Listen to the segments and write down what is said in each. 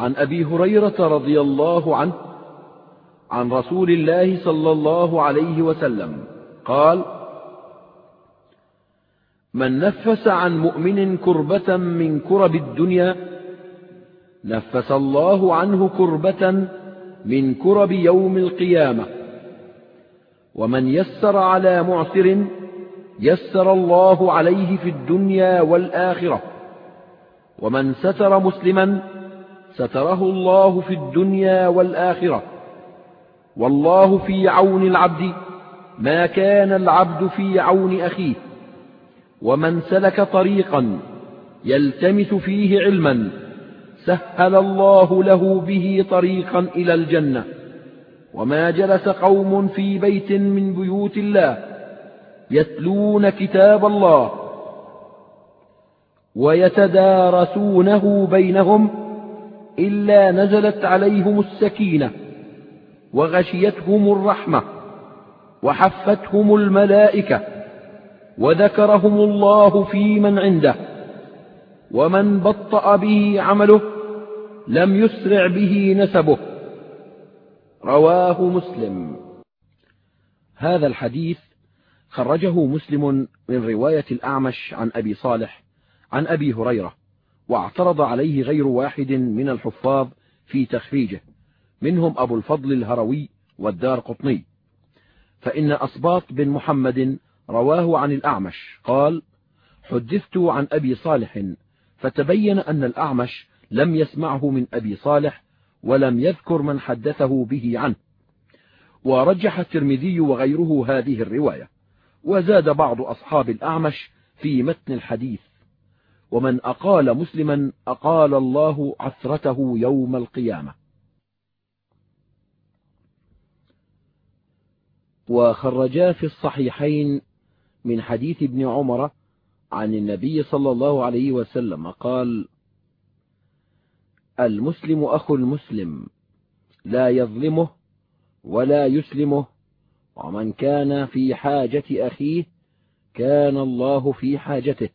عن أبي هريرة رضي الله عنه عن رسول الله صلى الله عليه وسلم قال من نفس عن مؤمن كربة من كرب الدنيا نفس الله عنه كربة من كرب يوم القيامة. ومن يسر على معسر يسر الله عليه في الدنيا والآخرة. ومن ستر مسلما ستره الله في الدنيا والآخرة. والله في عون العبد ما كان العبد في عون أخيه. ومن سلك طريقا يلتمس فيه علما سهل الله له به طريقا إلى الجنة. وما جلس قوم في بيت من بيوت الله يتلون كتاب الله ويتدارسونه بينهم إلا نزلت عليهم السكينة وغشيتهم الرحمة وحفتهم الملائكة وذكرهم الله في من عنده ومن بطأ به عمله لم يسرع به نسبه رواه مسلم. هذا الحديث خرجه مسلم من رواية الأعمش عن أبي صالح عن أبي هريرة واعترض عليه غير واحد من الحفاظ في تخريجه منهم أبو الفضل الهروي والدار قطني. فإن أصباط بن محمد رواه عن الأعمش قال حدثت عن أبي صالح فتبين أن الأعمش لم يسمعه من أبي صالح ولم يذكر من حدثه به عنه. ورجح الترمذي وغيره هذه الرواية وزاد بعض أصحاب الأعمش في متن الحديث ومن أقال مسلما أقال الله عثرته يوم القيامة. وخرجا في الصحيحين من حديث ابن عمر عن النبي صلى الله عليه وسلم قال المسلم أخو المسلم لا يظلمه ولا يسلمه ومن كان في حاجة أخيه كان الله في حاجته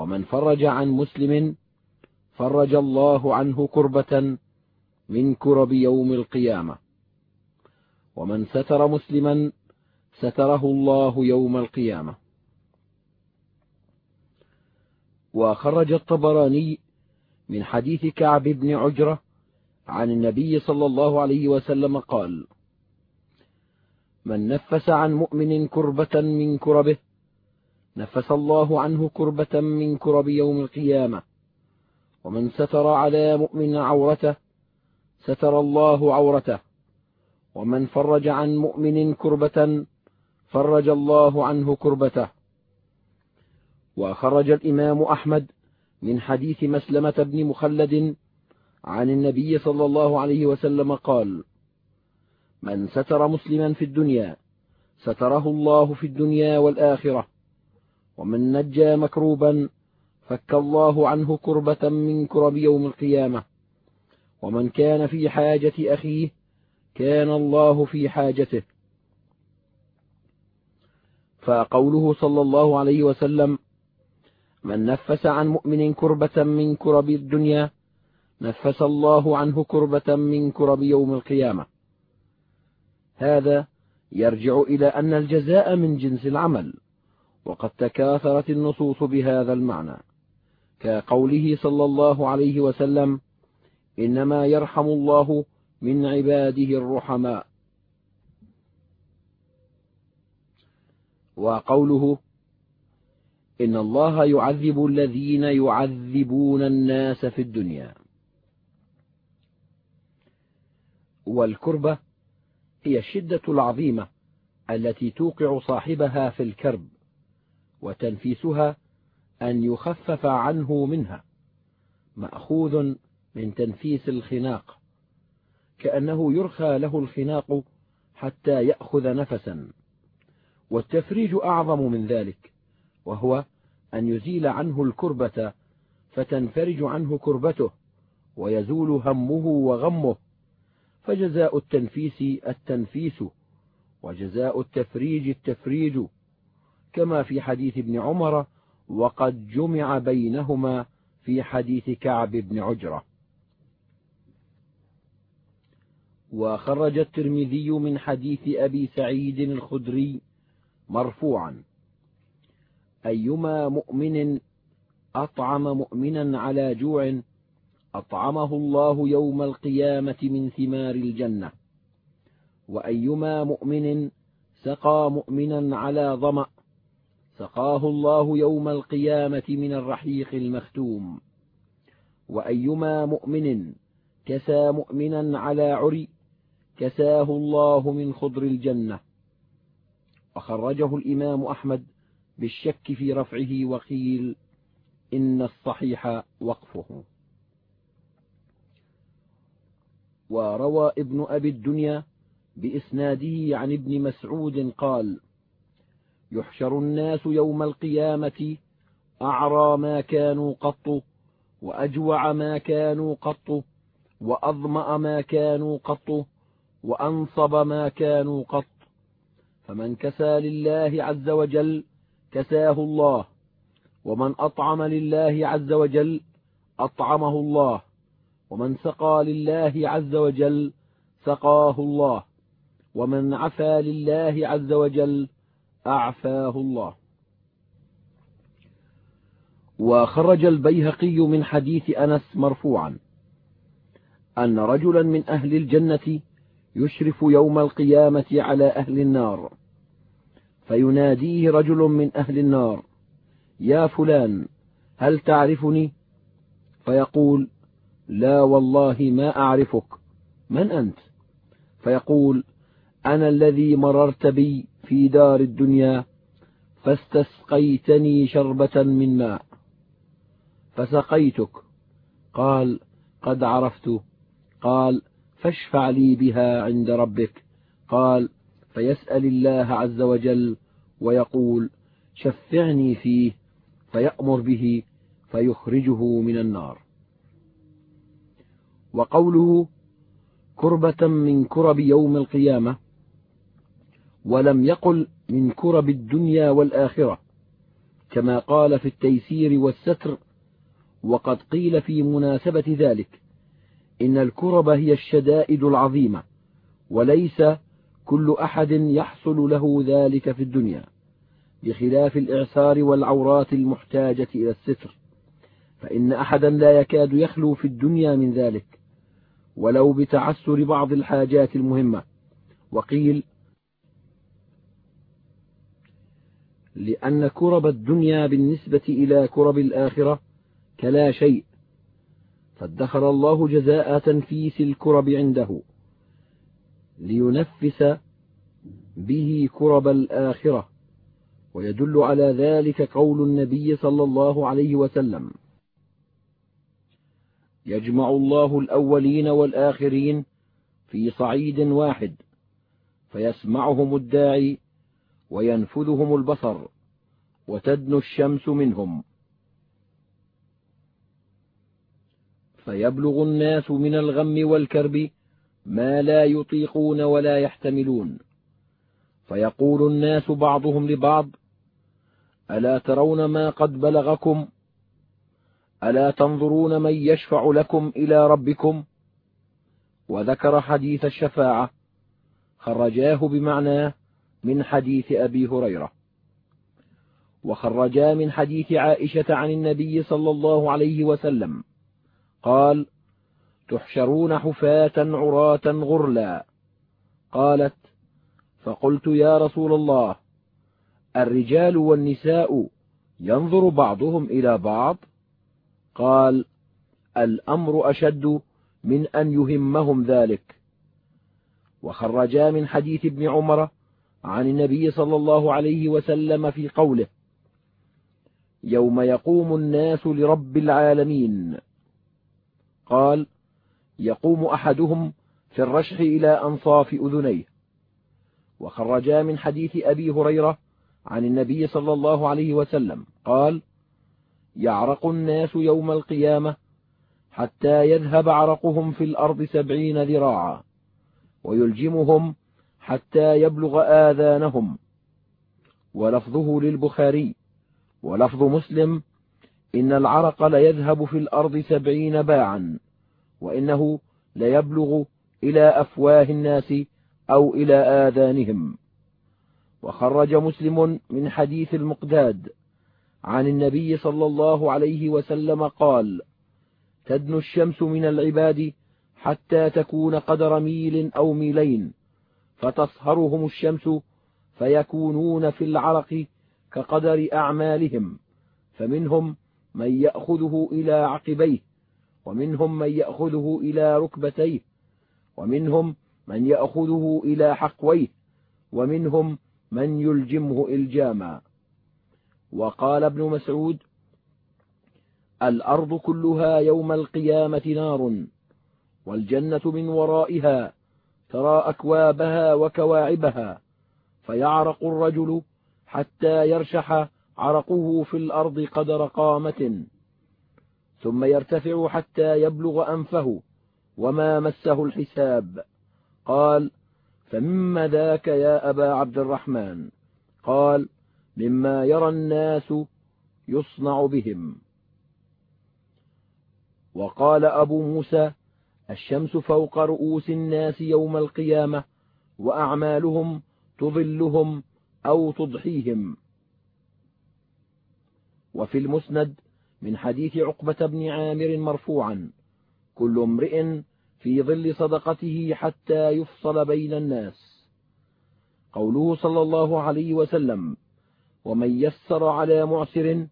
ومن فرج عن مسلم فرج الله عنه كربة من كرب يوم القيامة. ومن ستر مسلما ستره الله يوم القيامة. وخرج الطبراني من حديث كعب بن عجرة عن النبي صلى الله عليه وسلم قال من نفس عن مؤمن كربة من كربه نفس الله عنه كربة من كرب يوم القيامة. ومن ستر على مؤمن عورته ستر الله عورته. ومن فرج عن مؤمن كربة فرج الله عنه كربته. وخرج الإمام أحمد من حديث مسلمة بن مخلد عن النبي صلى الله عليه وسلم قال من ستر مسلما في الدنيا ستره الله في الدنيا والآخرة. ومن نجى مكروبا فك الله عنه كربة من كرب يوم القيامة. ومن كان في حاجة أخيه كان الله في حاجته. فقوله صلى الله عليه وسلم من نفس عن مؤمن كربة من كرب الدنيا نفس الله عنه كربة من كرب يوم القيامة. هذا يرجع إلى أن الجزاء من جنس العمل. وقد تكاثرت النصوص بهذا المعنى. كقوله صلى الله عليه وسلم إنما يرحم الله من عباده الرحماء. وقوله إن الله يعذب الذين يعذبون الناس في الدنيا. والكربة هي الشدة العظيمة التي توقع صاحبها في الكرب. وتنفيسها أن يخفف عنه منها مأخوذ من تنفيس الخناق كأنه يرخى له الخناق حتى يأخذ نفسا. والتفريج أعظم من ذلك وهو أن يزيل عنه الكربة فتنفرج عنه كربته ويزول همه وغمه. فجزاء التنفيس التنفيس وجزاء التفريج التفريج. كما في حديث ابن عمر وقد جمع بينهما في حديث كعب بن عجرة. وخرج الترمذي من حديث أبي سعيد الخدري مرفوعا. أيما مؤمن أطعم مؤمنا على جوع أطعمه الله يوم القيامة من ثمار الجنة. وأيما مؤمن سقى مؤمنا على ظمأ سقاه الله يوم القيامة من الرحيق المختوم. وأيما مؤمن كسى مؤمنا على عري كساه الله من خضر الجنة. وخرجه الإمام أحمد بالشك في رفعه وقيل إن الصحيح وقفه. وروى ابن أبي الدنيا بإسناده عن ابن مسعود قال يحشر الناس يوم القيامة أعرى ما كانوا قط وأجوع ما كانوا قط وأظمأ ما كانوا قط وأنصب ما كانوا قط. فمن كسى لله عز وجل كساه الله ومن أطعم لله عز وجل أطعمه الله ومن سقى لله عز وجل سقاه الله ومن عفى لله عز وجل أعفاه الله. وخرج البيهقي من حديث أنس مرفوعا أن رجلا من أهل الجنة يشرف يوم القيامة على أهل النار فيناديه رجل من أهل النار يا فلان هل تعرفني؟ فيقول لا والله ما أعرفك من أنت؟ فيقول أنا الذي مررت بي في دار الدنيا فاستسقيتني شربة من ماء. فسقيتك. قال قد عرفت. قال فاشفع لي بها عند ربك. قال فيسأل الله عز وجل ويقول شفعني فيه فيأمر به فيخرجه من النار. وقوله كربة من كرب يوم القيامة ولم يقل من كرب الدنيا والآخرة كما قال في التيسير والستر وقد قيل في مناسبة ذلك إن الكرب هي الشدائد العظيمة وليس كل أحد يحصل له ذلك في الدنيا بخلاف الإعسار والعورات المحتاجة إلى الستر فإن أحدا لا يكاد يخلو في الدنيا من ذلك ولو بتعسر بعض الحاجات المهمة وقيل لأن كرب الدنيا بالنسبة إلى كرب الآخرة كلا شيء فادخر الله جزاء تنفيس الكرب عنده لينفس به كرب الآخرة ويدل على ذلك قول النبي صلى الله عليه وسلم يجمع الله الأولين والآخرين في صعيد واحد فيسمعهم الداعي وينفذهم البصر وتدنو الشمس منهم. فيبلغ الناس من الغم والكرب ما لا يطيقون ولا يحتملون. فيقول الناس بعضهم لبعض ألا ترون ما قد بلغكم؟ ألا تنظرون من يشفع لكم إلى ربكم؟ وذكر حديث الشفاعة خرجاه بمعناه من حديث أبي هريرة. وخرجا من حديث عائشة عن النبي صلى الله عليه وسلم. قال تحشرون حفاة عراة غرلا. قالت فقلت يا رسول الله الرجال والنساء ينظر بعضهم إلى بعض؟ قال الأمر أشد من أن يهمهم ذلك. وخرجا من حديث ابن عمر عن النبي صلى الله عليه وسلم في قوله يوم يقوم الناس لرب العالمين. قال يقوم أحدهم في الرشح إلى أنصاف أذنيه. وخرجا من حديث أبي هريرة عن النبي صلى الله عليه وسلم. قال يعرق الناس يوم القيامة حتى يذهب عرقهم في الأرض سبعين ذراعا ويلجمهم حتى يبلغ آذانهم. ولفظه للبخاري. ولفظ مسلم إن العرق ليذهب في الأرض سبعين باعا وإنه ليبلغ إلى أفواه الناس أو إلى آذانهم. وخرج مسلم من حديث المقداد عن النبي صلى الله عليه وسلم قال تدنو الشمس من العباد حتى تكون قدر ميل أو ميلين فتصهرهم الشمس فيكونون في العرق كقدر أعمالهم فمنهم من يأخذه إلى عقبيه ومنهم من يأخذه إلى ركبتيه ومنهم من يأخذه إلى حقويه ومنهم من يلجمه إلجاما. وقال ابن مسعود الأرض كلها يوم القيامة نار والجنة من ورائها ترى أكوابها وكواعبها فيعرق الرجل حتى يرشح عرقه في الأرض قدر قامة ثم يرتفع حتى يبلغ أنفه وما مسه الحساب. قال فمما ذاك يا أبا عبد الرحمن؟ قال مما يرى الناس يصنع بهم. وقال أبو موسى الشمس فوق رؤوس الناس يوم القيامة وأعمالهم تظلهم أو تضحيهم. وفي المسند من حديث عقبة بن عامر مرفوعا كل امرئ في ظل صدقته حتى يفصل بين الناس. قوله صلى الله عليه وسلم ومن يسر على معسر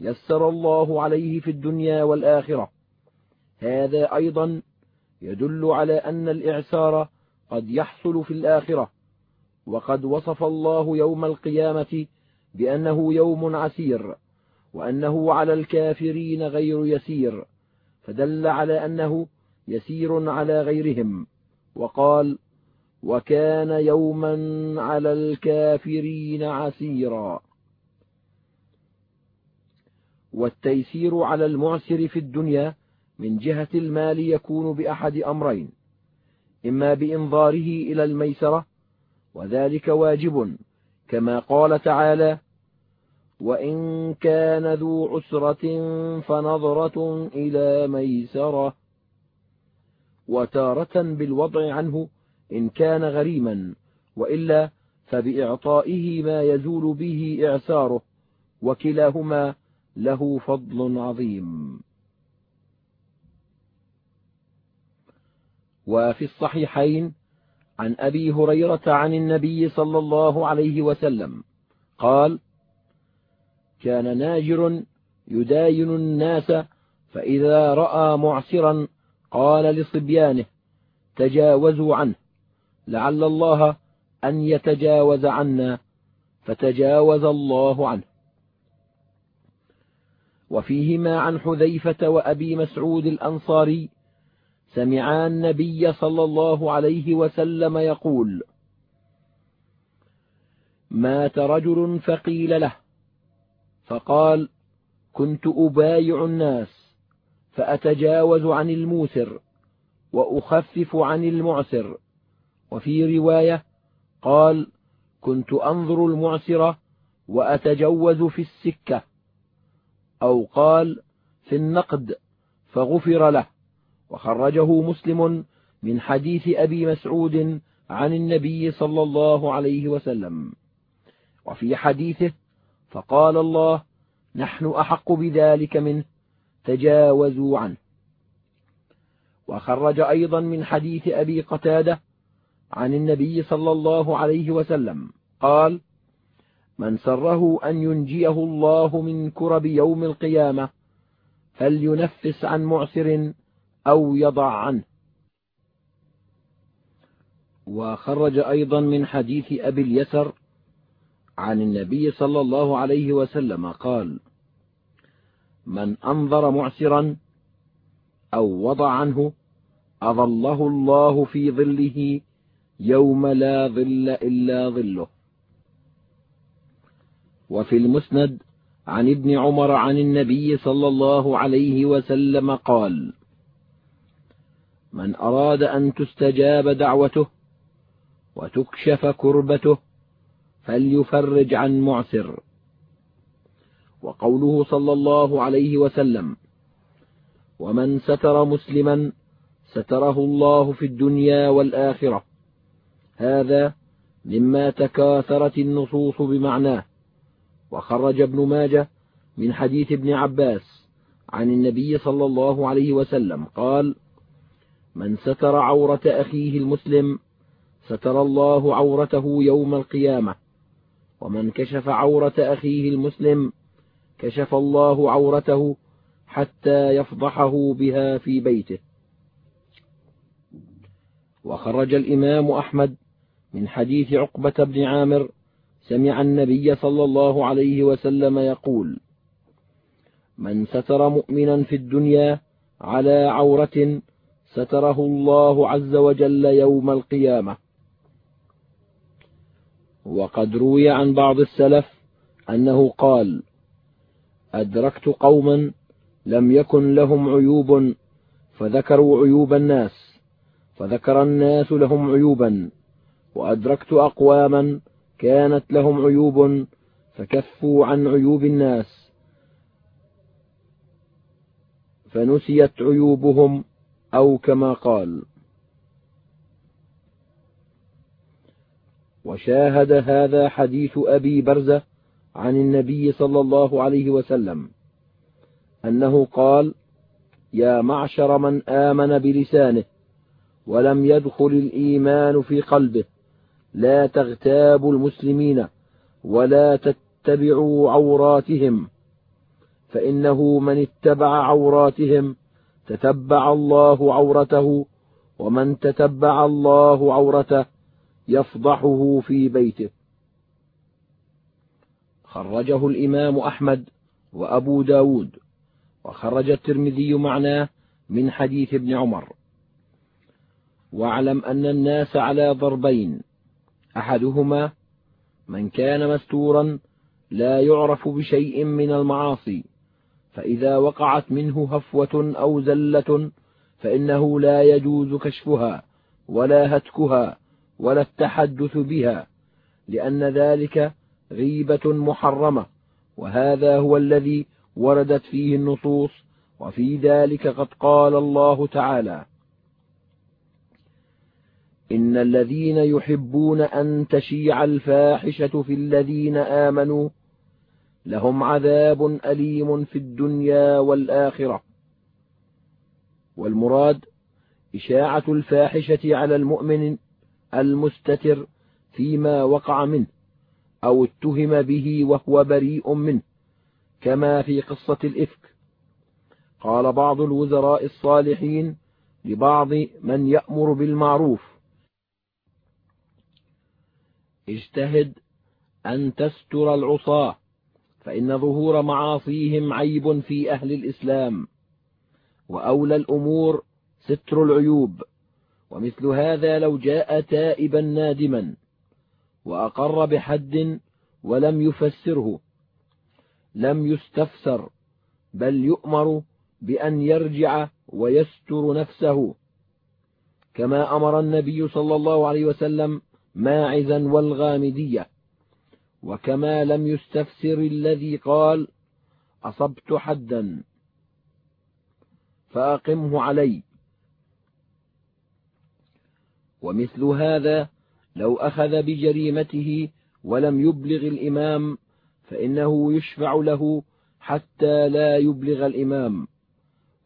يسر الله عليه في الدنيا والآخرة. هذا أيضا يدل على أن الإعسار قد يحصل في الآخرة. وقد وصف الله يوم القيامة بأنه يوم عسير وأنه على الكافرين غير يسير فدل على أنه يسير على غيرهم. وقال وكان يوما على الكافرين عسيرا. والتيسير على المعسر في الدنيا من جهة المال يكون بأحد أمرين إما بإنظاره إلى الميسرة وذلك واجب كما قال تعالى وإن كان ذو عسرة فنظرة إلى ميسرة. وتارة بالوضع عنه إن كان غريما وإلا فبإعطائه ما يزول به إعساره وكلاهما له فضل عظيم. وفي الصحيحين عن أبي هريرة عن النبي صلى الله عليه وسلم قال كان ناجر يداين الناس فإذا رأى معسرا قال لصبيانه تجاوزوا عنه لعل الله أن يتجاوز عنا فتجاوز الله عنه. وفيهما عن حذيفة وأبي مسعود الأنصاري سمعا النبي صلى الله عليه وسلم يقول مات رجل فقيل له فقال كنت أبايع الناس فأتجاوز عن الموسر وأخفف عن المعسر. وفي رواية قال كنت أنظر المعسر وأتجوز في السكة أو قال في النقد فغفر له. وخرجه مسلم من حديث أبي مسعود عن النبي صلى الله عليه وسلم. وفي حديثه فقال الله نحن أحق بذلك منه تجاوزوا عنه. وخرج أيضا من حديث أبي قتادة عن النبي صلى الله عليه وسلم قال من سره أن ينجيه الله من كرب يوم القيامة فلينفس عن معسر أو يضع عنه. وخرج أيضا من حديث أبي اليسر عن النبي صلى الله عليه وسلم قال من أنظر معسرا أو وضع عنه أظله الله في ظله يوم لا ظل إلا ظله. وفي المسند عن ابن عمر عن النبي صلى الله عليه وسلم قال من أراد أن تستجاب دعوته وتكشف كربته فليفرج عن معسر. وقوله صلى الله عليه وسلم ومن ستر مسلما ستره الله في الدنيا والآخرة. هذا مما تكاثرت النصوص بمعناه. وخرج ابن ماجه من حديث ابن عباس عن النبي صلى الله عليه وسلم قال من ستر عورة أخيه المسلم ستر الله عورته يوم القيامة. ومن كشف عورة أخيه المسلم كشف الله عورته حتى يفضحه بها في بيته. وخرج الإمام أحمد من حديث عقبة بن عامر سمع النبي صلى الله عليه وسلم يقول من ستر مؤمنا في الدنيا على عورة ستره الله عز وجل يوم القيامة. وقد روي عن بعض السلف أنه قال أدركت قوما لم يكن لهم عيوب فذكروا عيوب الناس فذكر الناس لهم عيوبا وأدركت أقواما كانت لهم عيوب فكفوا عن عيوب الناس فنسيت عيوبهم أو كما قال. وشاهد هذا حديث أبي برزة عن النبي صلى الله عليه وسلم أنه قال يا معشر من آمن بلسانه ولم يدخل الإيمان في قلبه لا تغتابوا المسلمين ولا تتبعوا عوراتهم فإنه من اتبع عوراتهم تتبع الله عورته ومن تتبع الله عورته يفضحه في بيته. خرجه الإمام أحمد وأبو داود وخرج الترمذي معناه من حديث ابن عمر. واعلم أن الناس على ضربين أحدهما من كان مستورا لا يعرف بشيء من المعاصي فإذا وقعت منه هفوة أو زلة فإنه لا يجوز كشفها ولا هتكها ولا التحدث بها لأن ذلك غيبة محرمة وهذا هو الذي وردت فيه النصوص وفي ذلك قد قال الله تعالى إن الذين يحبون أن تشيع الفاحشة في الذين آمنوا لهم عذاب أليم في الدنيا والآخرة. والمراد إشاعة الفاحشة على المؤمن المستتر فيما وقع منه أو اتهم به وهو بريء منه كما في قصة الإفك. قال بعض الوزراء الصالحين لبعض من يأمر بالمعروف اجتهد أن تستر العصاة. فإن ظهور معاصيهم عيب في أهل الإسلام. وأولى الأمور ستر العيوب. ومثل هذا لو جاء تائبا نادما. وأقر بحد ولم يفسره. لم يستفسر. بل يؤمر بأن يرجع ويستر نفسه. كما أمر النبي صلى الله عليه وسلم ماعزا والغامدية. وكما لم يستفسر الذي قال أصبت حدا فأقمه علي. ومثل هذا لو أخذ بجريمته ولم يبلغ الإمام فإنه يشفع له حتى لا يبلغ الإمام.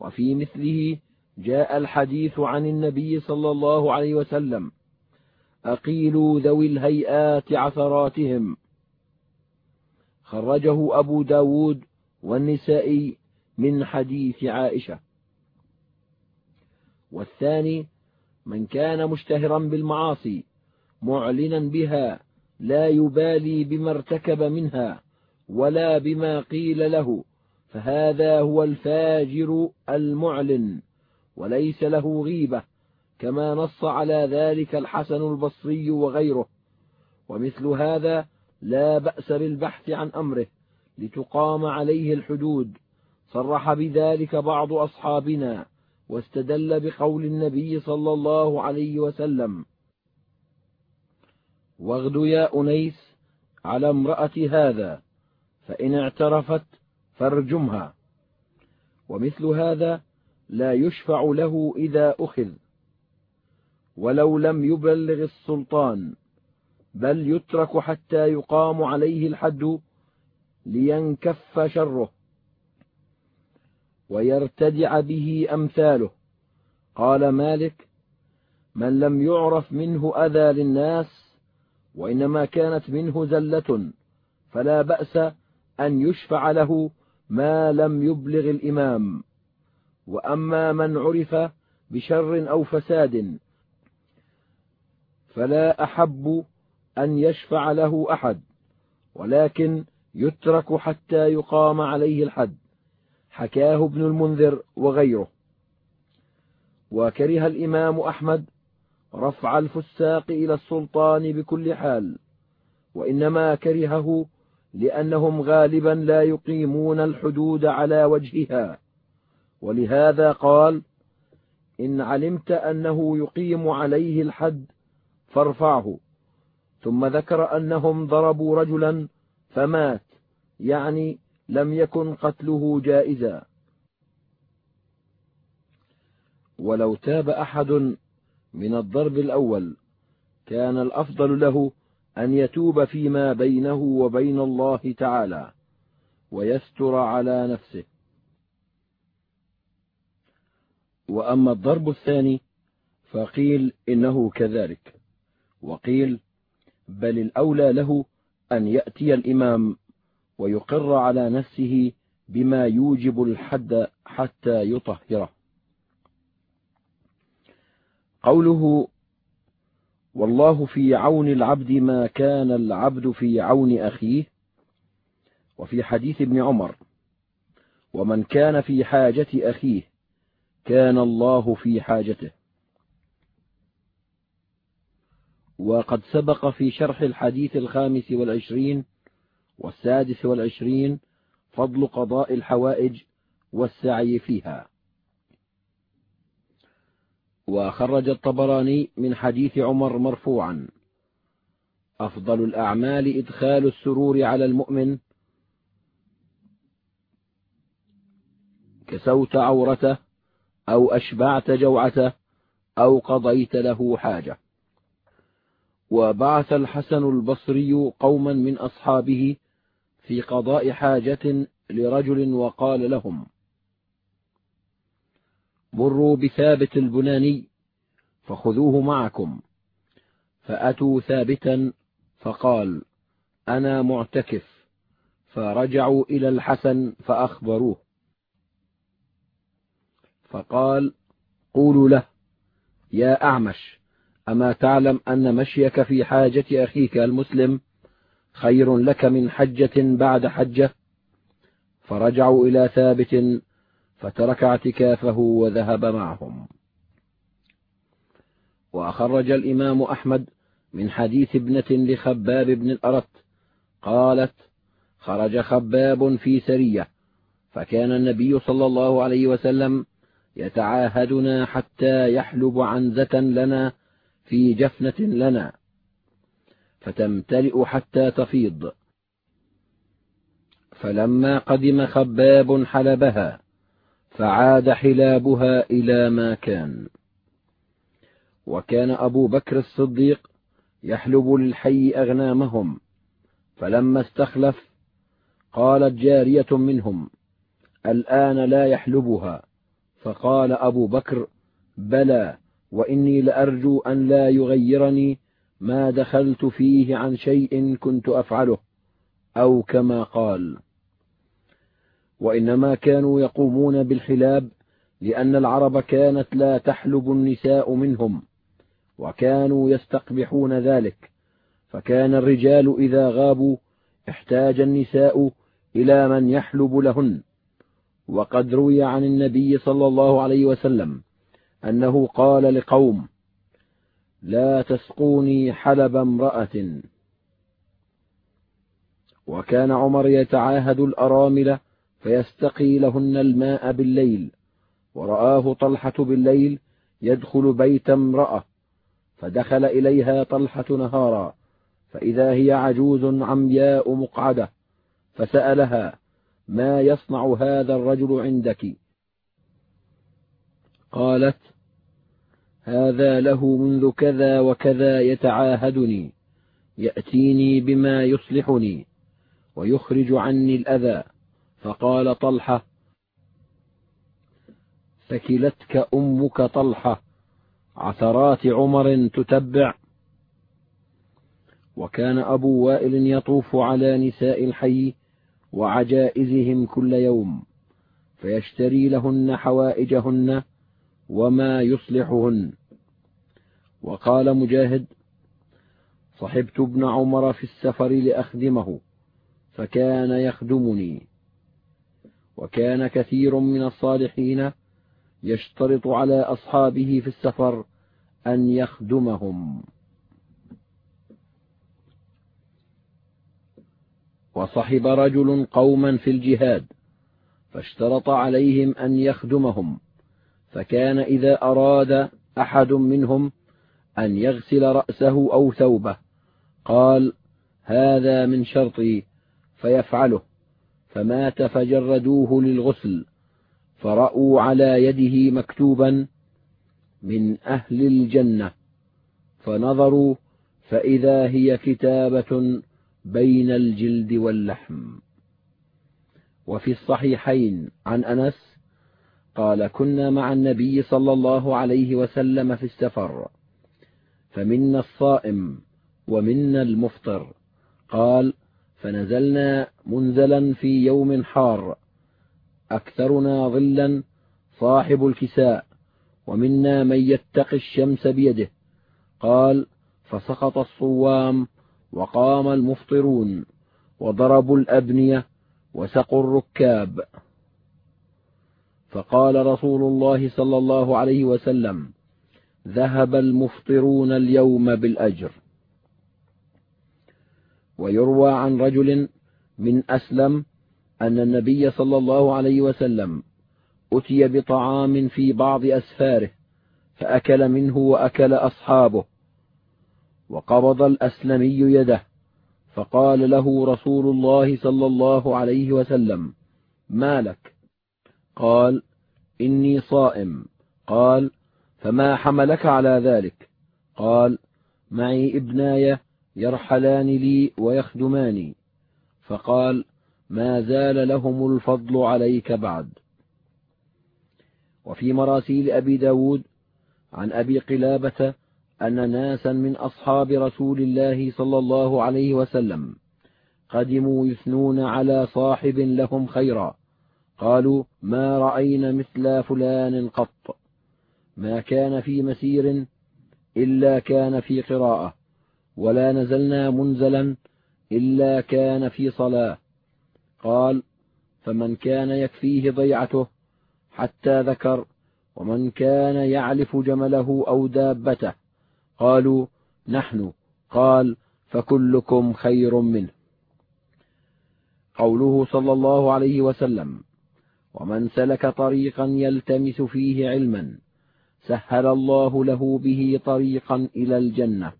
وفي مثله جاء الحديث عن النبي صلى الله عليه وسلم أقيلوا ذوي الهيئات عثراتهم. خرجه أبو داود والنسائي من حديث عائشة. والثاني من كان مشتهرا بالمعاصي معلنا بها لا يبالي بما ارتكب منها ولا بما قيل له فهذا هو الفاجر المعلن وليس له غيبة كما نص على ذلك الحسن البصري وغيره. ومثل هذا لا بأس بالبحث عن أمره لتقام عليه الحدود. صرح بذلك بعض أصحابنا واستدل بقول النبي صلى الله عليه وسلم واغد يا أنيس على امرأة هذا فإن اعترفت فارجمها ومثل هذا لا يشفع له إذا أخذ ولو لم يبلغ السلطان. بل يترك حتى يقام عليه الحد لينكف شره ويرتدع به أمثاله. قال مالك من لم يعرف منه أذى للناس وإنما كانت منه زلة فلا بأس أن يشفع له ما لم يبلغ الإمام. وأما من عرف بشر أو فساد فلا أحب أن يشفع له أحد ولكن يترك حتى يقام عليه الحد. حكاه ابن المنذر وغيره. وكره الإمام أحمد رفع الفساق إلى السلطان بكل حال وإنما كرهه لأنهم غالبا لا يقيمون الحدود على وجهها. ولهذا قال إن علمت أنه يقيم عليه الحد فارفعه. ثم ذكر أنهم ضربوا رجلا فمات يعني لم يكن قتله جائزا. ولو تاب أحد من الضرب الأول كان الأفضل له أن يتوب فيما بينه وبين الله تعالى ويستر على نفسه. وأما الضرب الثاني فقيل إنه كذلك وقيل بل الأولى له أن يأتي الإمام ويقر على نفسه بما يوجب الحد حتى يطهره. قوله والله في عون العبد ما كان العبد في عون أخيه وفي حديث ابن عمر ومن كان في حاجة أخيه كان الله في حاجته. وقد سبق في شرح الحديث الخامس والعشرين والسادس والعشرين فضل قضاء الحوائج والسعي فيها. وخرج الطبراني من حديث عمر مرفوعا أفضل الأعمال إدخال السرور على المؤمن. كسوت عورته أو أشبعت جوعته أو قضيت له حاجة. وبعث الحسن البصري قوما من أصحابه في قضاء حاجة لرجل وقال لهم مروا بثابت البناني فخذوه معكم. فأتوا ثابتا فقال أنا معتكف. فرجعوا إلى الحسن فأخبروه. فقال قولوا له يا أعمش أما تعلم أن مشيك في حاجة أخيك المسلم خير لك من حجة بعد حجة؟ فرجعوا إلى ثابت فترك اعتكافه وذهب معهم. وأخرج الإمام أحمد من حديث ابنة لخباب بن الأرت قالت خرج خباب في سرية فكان النبي صلى الله عليه وسلم يتعاهدنا حتى يحلب عنزة لنا في جفنة لنا فتمتلئ حتى تفيض. فلما قدم خباب حلبها فعاد حلابها إلى ما كان. وكان أبو بكر الصديق يحلب للحي أغنامهم فلما استخلف قالت جارية منهم الآن لا يحلبها. فقال أبو بكر بلى وإني لأرجو أن لا يغيرني ما دخلت فيه عن شيء كنت أفعله أو كما قال. وإنما كانوا يقومون بالحلاب لأن العرب كانت لا تحلب النساء منهم وكانوا يستقبحون ذلك فكان الرجال إذا غابوا احتاج النساء إلى من يحلب لهن. وقد روي عن النبي صلى الله عليه وسلم أنه قال لقوم لا تسقوني حلب امرأة. وكان عمر يتعاهد الأرامل فيستقي لهن الماء بالليل ورآه طلحة بالليل يدخل بيت امرأة فدخل إليها طلحة نهارا فإذا هي عجوز عمياء مقعدة فسألها ما يصنع هذا الرجل عندك؟ قالت هذا له منذ كذا وكذا يتعاهدني يأتيني بما يصلحني ويخرج عني الأذى. فقال طلحة ثكلتك أمك طلحة عثرات عمر تتبع. وكان أبو وائل يطوف على نساء الحي وعجائزهم كل يوم فيشتري لهن حوائجهن وما يصلحهن وقال مجاهد صحبت ابن عمر في السفر لأخدمه فكان يخدمني وكان كثير من الصالحين يشترط على أصحابه في السفر أن يخدمهم وصحب رجل قوما في الجهاد فاشترط عليهم أن يخدمهم فكان إذا أراد أحد منهم أن يغسل رأسه أو ثوبه قال هذا من شرطي فيفعله. فمات فجردوه للغسل فرأوا على يده مكتوبا من أهل الجنة. فنظروا فإذا هي كتابة بين الجلد واللحم. وفي الصحيحين عن أنس قال كنا مع النبي صلى الله عليه وسلم في السفر. فمنا الصائم ومنا المفطر. قال فنزلنا منزلا في يوم حار. أكثرنا ظلا صاحب الكساء. ومنا من يتقي الشمس بيده. قال فسقط الصوام وقام المفطرون. وضربوا الأبنية وسقوا الركاب. فقال رسول الله صلى الله عليه وسلم ذهب المفطرون اليوم بالأجر. ويروى عن رجل من أسلم أن النبي صلى الله عليه وسلم أتي بطعام في بعض أسفاره فأكل منه وأكل أصحابه وقبض الأسلمي يده فقال له رسول الله صلى الله عليه وسلم ما لك؟ قال إني صائم. قال فما حملك على ذلك؟ قال معي ابناي يرحلان لي ويخدماني. فقال ما زال لهم الفضل عليك بعد. وفي مراسيل أبي ب داود عن أبي قلابة أن ناسا من أصحاب رسول الله صلى الله عليه وسلم قدموا يثنون على صاحب لهم خيرا. قالوا ما رأينا مثل فلان قط. ما كان في مسير إلا كان في قراءة ولا نزلنا منزلا إلا كان في صلاة. قال فمن كان يكفيه ضيعته حتى ذكر ومن كان يعلف جمله أو دابته. قالوا نحن. قال فكلكم خير منه. قوله صلى الله عليه وسلم ومن سلك طريقا يلتمس فيه علما سهل الله له به طريقا إلى الجنة.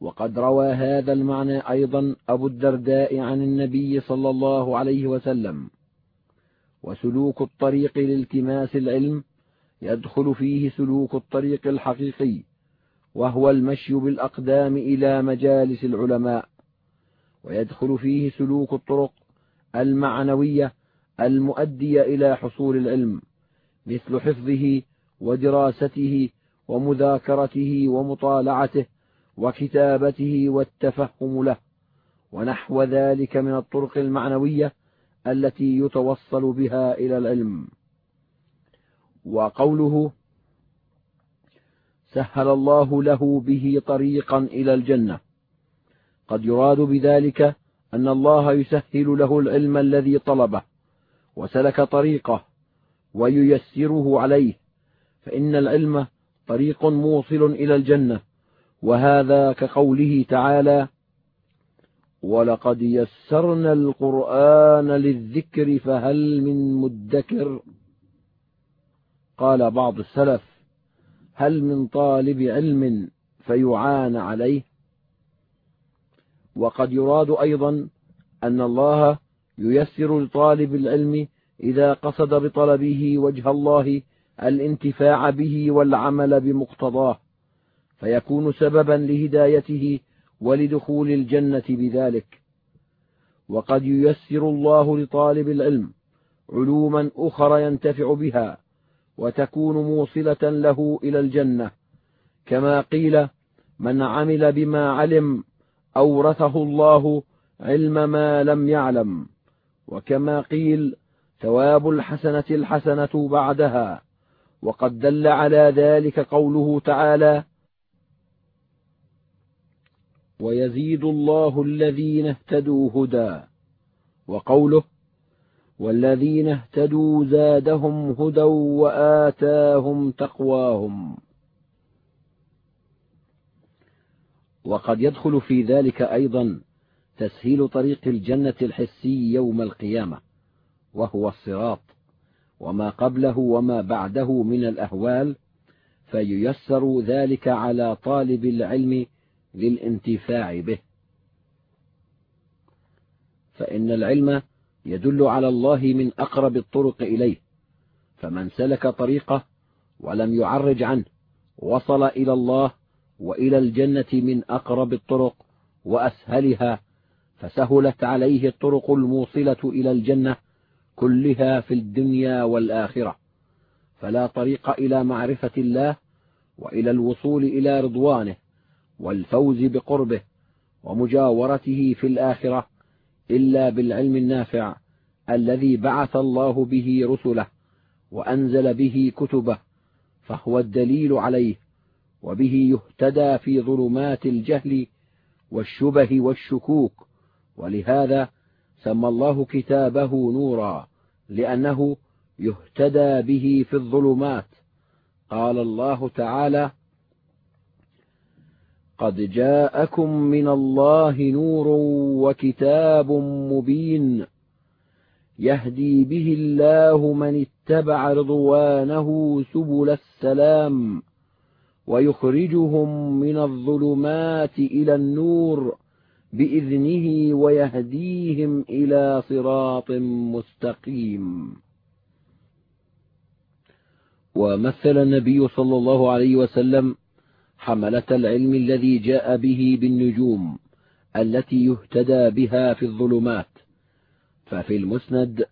وقد روى هذا المعنى أيضا أبو الدرداء عن النبي صلى الله عليه وسلم. وسلوك الطريق لالتماس العلم يدخل فيه سلوك الطريق الحقيقي وهو المشي بالأقدام إلى مجالس العلماء. ويدخل فيه سلوك الطرق المعنوية المؤدية إلى حصول العلم مثل حفظه ودراسته ومذاكرته ومطالعته وكتابته والتفهم له ونحو ذلك من الطرق المعنوية التي يتوصل بها إلى العلم. وقوله سهل الله له به طريقا إلى الجنة. قد يراد بذلك أن الله يسهل له العلم الذي طلبه. وسلك طريقه وييسره عليه فإن العلم طريق موصل إلى الجنة وهذا كقوله تعالى ولقد يسرنا القرآن للذكر فهل من مدكر؟ قال بعض السلف هل من طالب علم فيعان عليه؟ وقد يراد أيضا أن الله ييسر لطالب العلم إذا قصد بطلبه وجه الله الانتفاع به والعمل بمقتضاه فيكون سببا لهدايته ولدخول الجنة بذلك. وقد ييسر الله لطالب العلم علوما أخرى ينتفع بها وتكون موصلة له إلى الجنة كما قيل من عمل بما علم أورثه الله علم ما لم يعلم وكما قيل ثواب الحسنة الحسنة بعدها وقد دل على ذلك قوله تعالى ويزيد الله الذين اهتدوا هدى وقوله والذين اهتدوا زادهم هدى وآتاهم تقواهم. وقد يدخل في ذلك أيضا تسهيل طريق الجنة الحسي يوم القيامة وهو الصراط وما قبله وما بعده من الأهوال فييسر ذلك على طالب العلم للانتفاع به. فإن العلم يدل على الله من أقرب الطرق إليه فمن سلك طريقه ولم يعرج عنه وصل إلى الله وإلى الجنة من أقرب الطرق وأسهلها فسهلت عليه الطرق الموصلة إلى الجنة كلها في الدنيا والآخرة. فلا طريق إلى معرفة الله وإلى الوصول إلى رضوانه والفوز بقربه ومجاورته في الآخرة إلا بالعلم النافع الذي بعث الله به رسله وأنزل به كتبه فهو الدليل عليه وبه يهتدى في ظلمات الجهل والشبه والشكوك ولهذا سمى الله كتابه نورا لأنه يهتدى به في الظلمات. قال الله تعالى قد جاءكم من الله نور وكتاب مبين يهدي به الله من اتبع رضوانه سبل السلام ويخرجهم من الظلمات إلى النور. بإذنه ويهديهم إلى صراط مستقيم. ومثل النبي صلى الله عليه وسلم حملة العلم الذي جاء به بالنجوم التي يهتدى بها في الظلمات. ففي المسند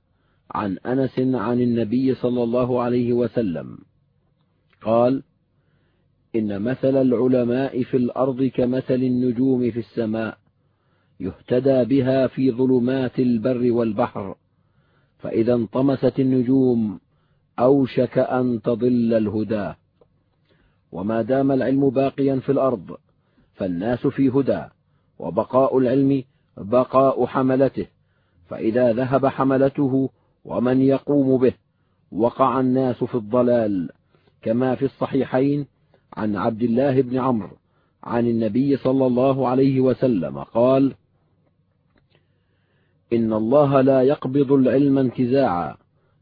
عن أنس عن النبي صلى الله عليه وسلم قال إن مثل العلماء في الأرض كمثل النجوم في السماء. يهتدى بها في ظلمات البر والبحر. فإذا انطمست النجوم أوشك أن تضل الهدى. وما دام العلم باقيا في الأرض فالناس في هدى وبقاء العلم بقاء حملته. فإذا ذهب حملته ومن يقوم به وقع الناس في الضلال. كما في الصحيحين عن عبد الله بن عمرو عن النبي صلى الله عليه وسلم قال إن الله لا يقبض العلم انتزاعا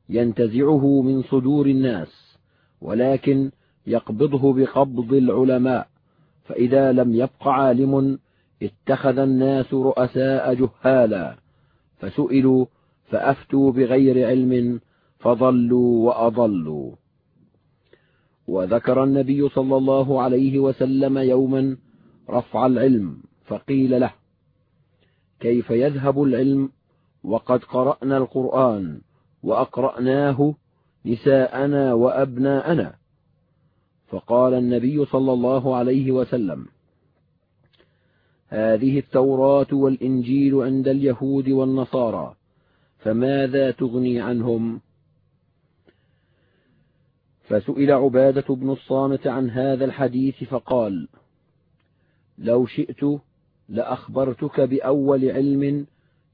ينتزعه من صدور الناس ولكن يقبضه بقبض العلماء فإذا لم يبق عالم اتخذ الناس رؤساء جهالا فسئلوا فأفتوا بغير علم فضلوا وأضلوا. وذكر النبي صلى الله عليه وسلم يوما رفع العلم فقيل له كيف يذهب العلم وقد قرأنا القرآن وأقرأناه نساءنا وأبناءنا. فقال النبي صلى الله عليه وسلم هذه التوراة والإنجيل عند اليهود والنصارى فماذا تغني عنهم؟ فسئل عبادة بن الصامت عن هذا الحديث فقال لو شئت لأخبرتك بأول علم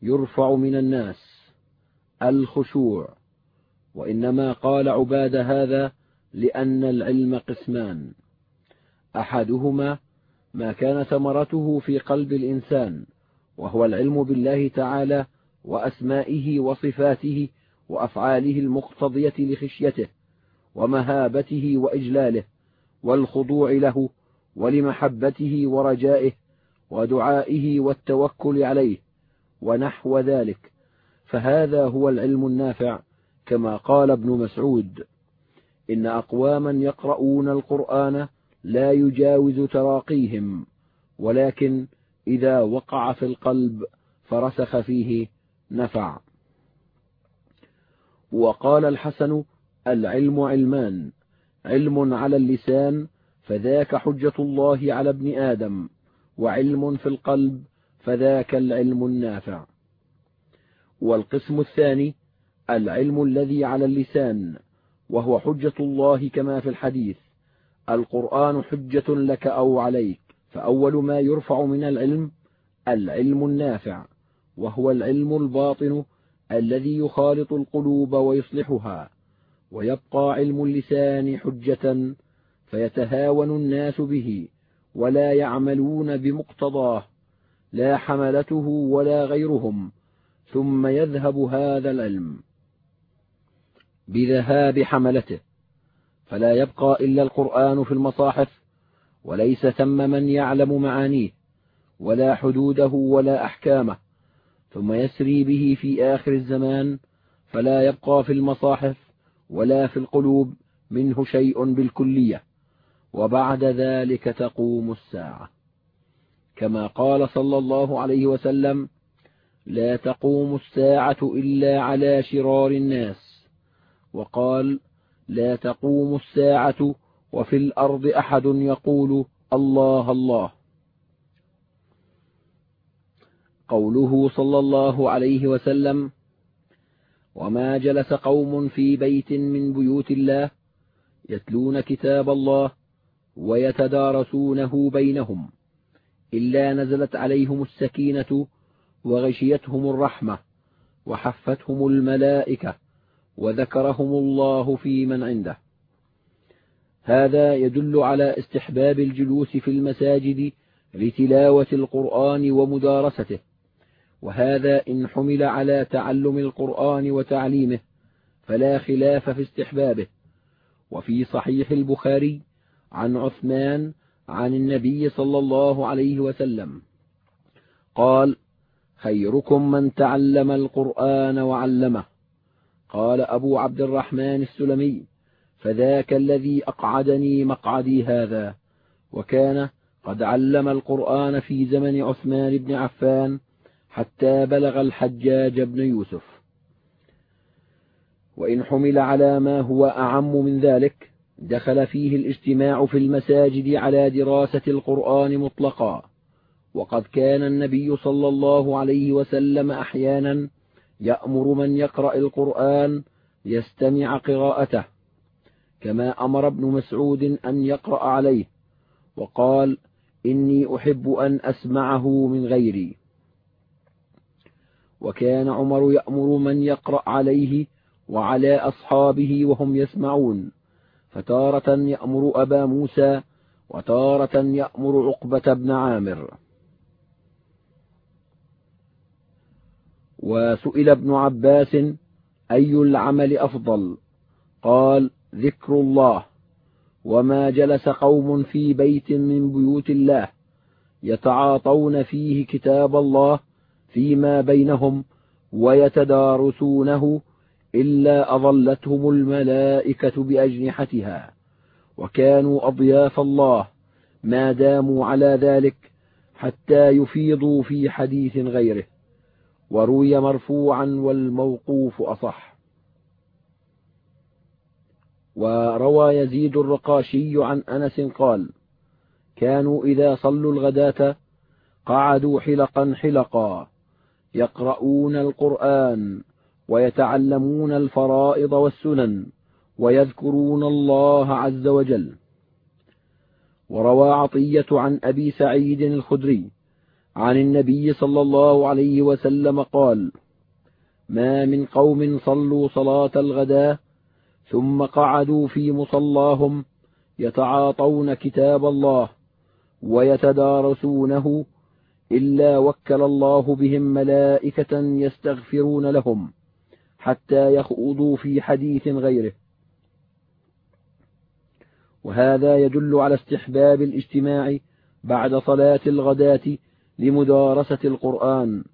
يرفع من الناس الخشوع وإنما قال عباد هذا لأن العلم قسمان. أحدهما ما كان ثمرته في قلب الإنسان وهو العلم بالله تعالى وأسمائه وصفاته وأفعاله المقتضية لخشيته ومهابته وإجلاله والخضوع له ولمحبته ورجائه ودعائه والتوكل عليه. ونحو ذلك. فهذا هو العلم النافع كما قال ابن مسعود إن أقواما يقرؤون القرآن لا يجاوز تراقيهم ولكن إذا وقع في القلب فرسخ فيه نفع. وقال الحسن العلم علمان علم على اللسان فذاك حجة الله على ابن آدم وعلم في القلب فذاك العلم النافع. والقسم الثاني العلم الذي على اللسان وهو حجة الله كما في الحديث القرآن حجة لك أو عليك فأول ما يرفع من العلم العلم النافع وهو العلم الباطن الذي يخالط القلوب ويصلحها ويبقى علم اللسان حجة فيتهاون الناس به ولا يعملون بمقتضاه. لا حملته ولا غيرهم ثم يذهب هذا العلم بذهاب حملته. فلا يبقى إلا القرآن في المصاحف وليس ثم من يعلم معانيه ولا حدوده ولا أحكامه ثم يسري به في آخر الزمان فلا يبقى في المصاحف ولا في القلوب منه شيء بالكلية. وبعد ذلك تقوم الساعة. كما قال صلى الله عليه وسلم لا تقوم الساعة إلا على شرار الناس. وقال لا تقوم الساعة وفي الأرض أحد يقول الله الله. قوله صلى الله عليه وسلم وما جلس قوم في بيت من بيوت الله يتلون كتاب الله ويتدارسونه بينهم. إلا نزلت عليهم السكينة وغشيتهم الرحمة وحفتهم الملائكة وذكرهم الله في من عنده. هذا يدل على استحباب الجلوس في المساجد لتلاوة القرآن ومدارسته وهذا إن حمل على تعلم القرآن وتعليمه فلا خلاف في استحبابه. وفي صحيح البخاري عن عثمان عن النبي صلى الله عليه وسلم. قال خيركم من تعلم القرآن وعلمه. قال أبو عبد الرحمن السلمي فذاك الذي أقعدني مقعدي هذا وكان قد علم القرآن في زمن عثمان بن عفان حتى بلغ الحجاج بن يوسف. وإن حمل على ما هو أعم من ذلك دخل فيه الاجتماع في المساجد على دراسة القرآن مطلقا. وقد كان النبي صلى الله عليه وسلم أحيانا يأمر من يقرأ القرآن يستمع قراءته كما أمر ابن مسعود أن يقرأ عليه وقال إني أحب أن أسمعه من غيري. وكان عمر يأمر من يقرأ عليه وعلى أصحابه وهم يسمعون. فتارة يأمر أبا موسى وتارة يأمر عقبة بن عامر. وسئل ابن عباس أي العمل أفضل؟ قال ذكر الله. وما جلس قوم في بيت من بيوت الله يتعاطون فيه كتاب الله فيما بينهم ويتدارسونه إلا أظلتهم الملائكة بأجنحتها وكانوا أضياف الله ما داموا على ذلك حتى يفيضوا في حديث غيره وروي مرفوعا والموقوف أصح. وروى يزيد الرقاشي عن أنس قال كانوا إذا صلوا الغداة قعدوا حلقا حلقا يقرؤون القرآن ويتعلمون الفرائض والسنن ويذكرون الله عز وجل. وروى عطية عن أبي سعيد الخدري عن النبي صلى الله عليه وسلم قال ما من قوم صلوا صلاة الغداء ثم قعدوا في مصلاهم يتعاطون كتاب الله ويتدارسونه إلا وكل الله بهم ملائكة يستغفرون لهم حتى يخوضوا في حديث غيره. وهذا يدل على استحباب الاجتماع بعد صلاة الغداة لمدارسة القرآن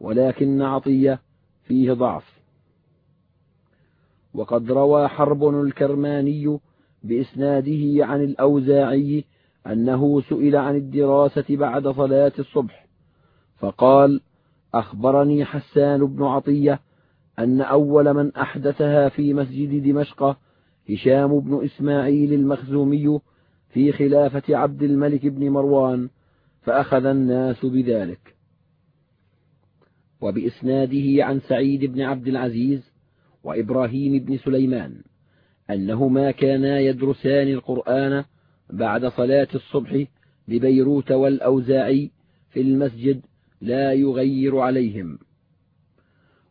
ولكن عطية فيه ضعف. وقد روى حرب الكرماني بإسناده عن الأوزاعي أنه سئل عن الدراسة بعد صلاة الصبح فقال أخبرني حسان بن عطية أن أول من أحدثها في مسجد دمشق هشام بن إسماعيل المخزومي في خلافة عبد الملك بن مروان فأخذ الناس بذلك. وبإسناده عن سعيد بن عبد العزيز وإبراهيم بن سليمان أنهما كانا يدرسان القرآن بعد صلاة الصبح ببيروت والأوزاعي في المسجد لا يغير عليهم.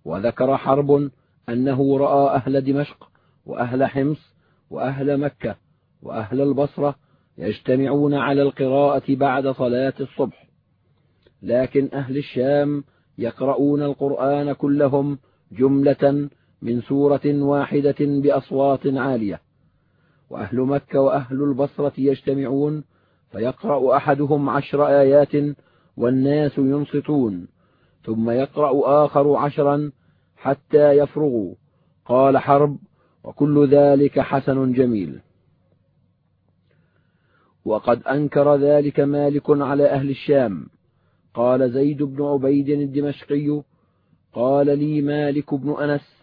وذكر حرب أنه رأى أهل دمشق وأهل حمص وأهل مكة وأهل البصرة يجتمعون على القراءة بعد صلاة الصبح. لكن أهل الشام يقرؤون القرآن كلهم جملة من سورة واحدة بأصوات عالية. وأهل مكة وأهل البصرة يجتمعون فيقرأ أحدهم عشر آيات والناس ينصتون. ثم يقرأ آخر عشرا حتى يفرغوا قال حرب وكل ذلك حسن جميل. وقد أنكر ذلك مالك على أهل الشام. قال زيد بن عبيد الدمشقي قال لي مالك بن أنس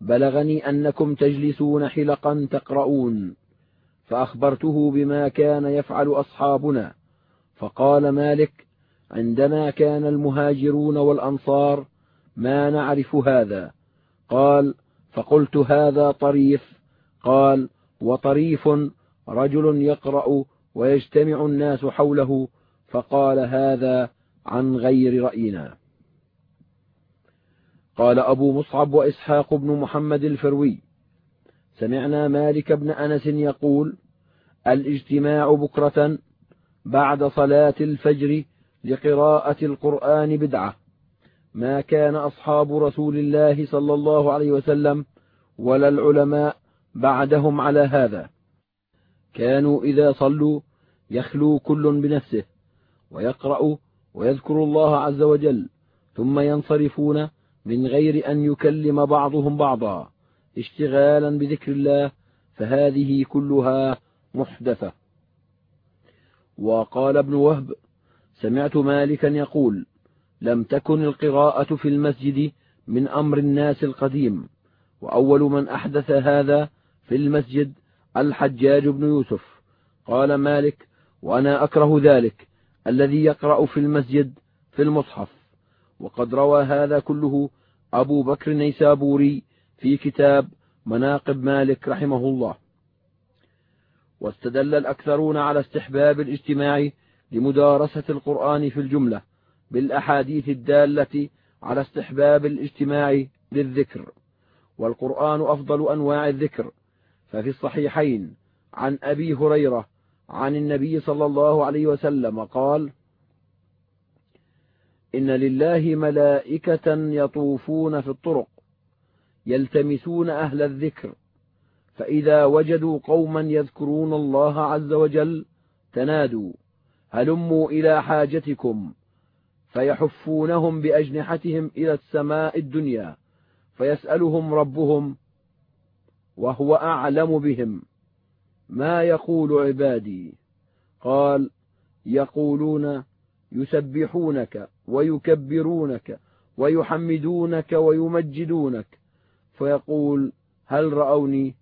بلغني أنكم تجلسون حلقا تقرؤون فأخبرته بما كان يفعل أصحابنا. فقال مالك عندنا كان المهاجرون والأنصار ما نعرف هذا. قال فقلت هذا طريف. قال وطريف رجل يقرأ ويجتمع الناس حوله فقال هذا عن غير رأينا. قال أبو مصعب وإسحاق بن محمد الفروي سمعنا مالك بن أنس يقول الإجتماع بكرة بعد صلاة الفجر لقراءة القرآن بدعة. ما كان أصحاب رسول الله صلى الله عليه وسلم ولا العلماء بعدهم على هذا. كانوا إذا صلوا يخلو كل بنفسه ويقرأ ويذكر الله عز وجل ثم ينصرفون من غير أن يكلم بعضهم بعضا اشتغالا بذكر الله فهذه كلها محدثة. وقال ابن وهب سمعت مالكا يقول لم تكن القراءة في المسجد من أمر الناس القديم وأول من أحدث هذا في المسجد الحجاج بن يوسف. قال مالك وأنا أكره ذلك الذي يقرأ في المسجد في المصحف. وقد روى هذا كله أبو بكر النيسابوري في كتاب مناقب مالك رحمه الله. واستدل الأكثرون على استحباب الاجتماع لمدارسة القرآن في الجملة بالأحاديث الدالة على استحباب الاجتماع للذكر والقرآن أفضل أنواع الذكر. ففي الصحيحين عن أبي هريرة عن النبي صلى الله عليه وسلم قال إن لله ملائكة يطوفون في الطرق يلتمسون أهل الذكر فإذا وجدوا قوما يذكرون الله عز وجل تنادوا هلموا إلى حاجتكم فيحفونهم بأجنحتهم إلى السماء الدنيا فيسألهم ربهم وهو أعلم بهم. ما يقول عبادي؟ قال يقولون يسبحونك ويكبرونك ويحمدونك ويمجدونك. فيقول هل رأوني؟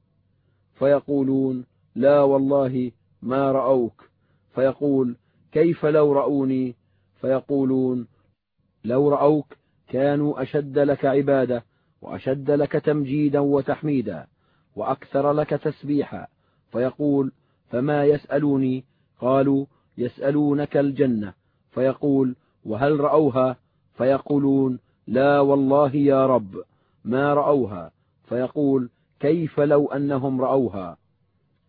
فيقولون لا والله ما رأوك. فيقول كيف لو رأوني؟ فيقولون لو رأوك كانوا أشد لك عبادة وأشد لك تمجيدا وتحميدا وأكثر لك تسبيحا. فيقول فما يسألوني؟ قالوا يسألونك الجنة. فيقول وهل رأوها؟ فيقولون لا والله يا رب ما رأوها. فيقول كيف لو أنهم رأوها؟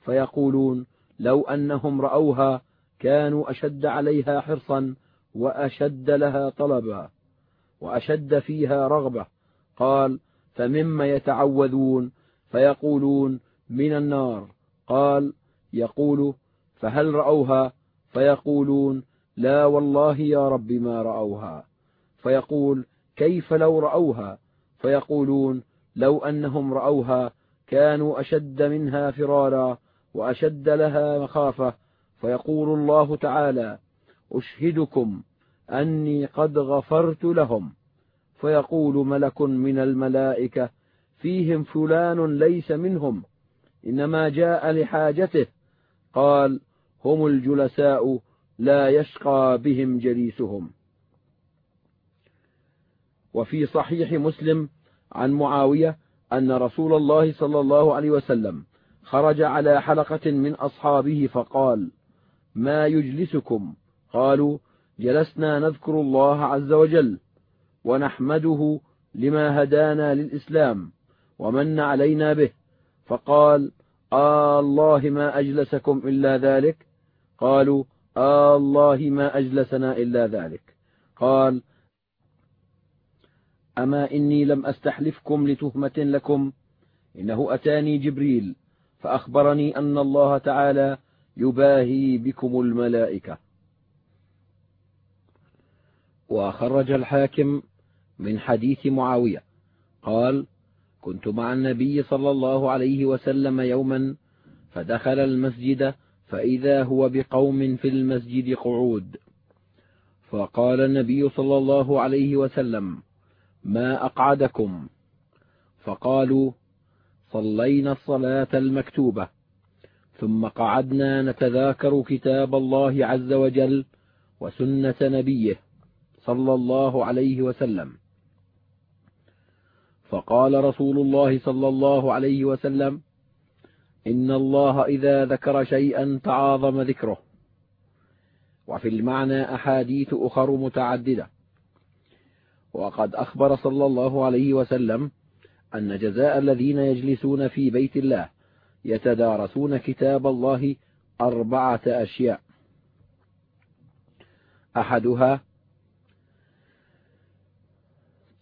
فيقولون لو أنهم رأوها كانوا أشد عليها حرصا وأشد لها طلبا وأشد فيها رغبة. قال فمما يتعوذون فيقولون من النار. قال يقول فهل رأوها؟ فيقولون لا والله يا رب ما رأوها. فيقول كيف لو رأوها؟ فيقولون لو أنهم رأوها كانوا أشد منها فرارا وأشد لها مخافة فيقول الله تعالى أشهدكم أني قد غفرت لهم. فيقول ملك من الملائكة فيهم فلان ليس منهم إنما جاء لحاجته. قال هم الجلساء لا يشقى بهم جليسهم. وفي صحيح مسلم عن معاوية أن رسول الله صلى الله عليه وسلم خرج على حلقة من أصحابه فقال ما يجلسكم. قالوا جلسنا نذكر الله عز وجل ونحمده لما هدانا للإسلام ومن علينا به. فقال آه الله ما أجلسكم إلا ذلك. قالوا آه الله ما أجلسنا إلا ذلك. قال أما إني لم أستحلفكم لتهمة لكم؟ إنه أتاني جبريل فأخبرني أن الله تعالى يباهي بكم الملائكة. وخرج الحاكم من حديث معاوية. قال كنت مع النبي صلى الله عليه وسلم يوما فدخل المسجد فإذا هو بقوم في المسجد قعود. فقال النبي صلى الله عليه وسلم ما أقعدكم؟ فقالوا صلينا الصلاة المكتوبة. ثم قعدنا نتذاكر كتاب الله عز وجل وسنة نبيه صلى الله عليه وسلم. فقال رسول الله صلى الله عليه وسلم إن الله إذا ذكر شيئا تعاظم ذكره. وفي المعنى أحاديث أخر متعددة. وقد أخبر صلى الله عليه وسلم أن جزاء الذين يجلسون في بيت الله يتدارسون كتاب الله أربعة أشياء. أحدها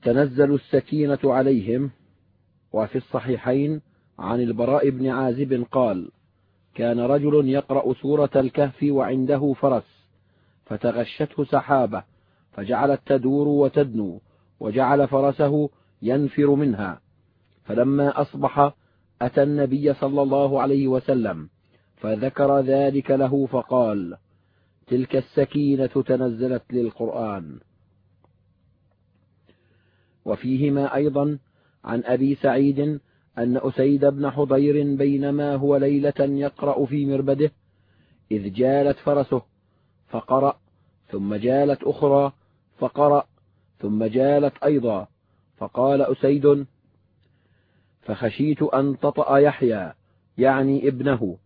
تنزل السكينة عليهم وفي الصحيحين عن البراء بن عازب قال كان رجل يقرأ سورة الكهف وعنده فرس فتغشته سحابة فجعلت تدور وتدنو وجعل فرسه ينفر منها فلما أصبح أتى النبي صلى الله عليه وسلم فذكر ذلك له فقال تلك السكينة تنزلت للقرآن. وفيهما أيضا عن أبي سعيد أن أسيد بن حضير بينما هو ليلة يقرأ في مربده إذ جالت فرسه فقرأ ثم جالت أخرى فقرأ ثم جالت أيضا فقال أسيد فخشيت أن تطأ يحيى يعني ابنه.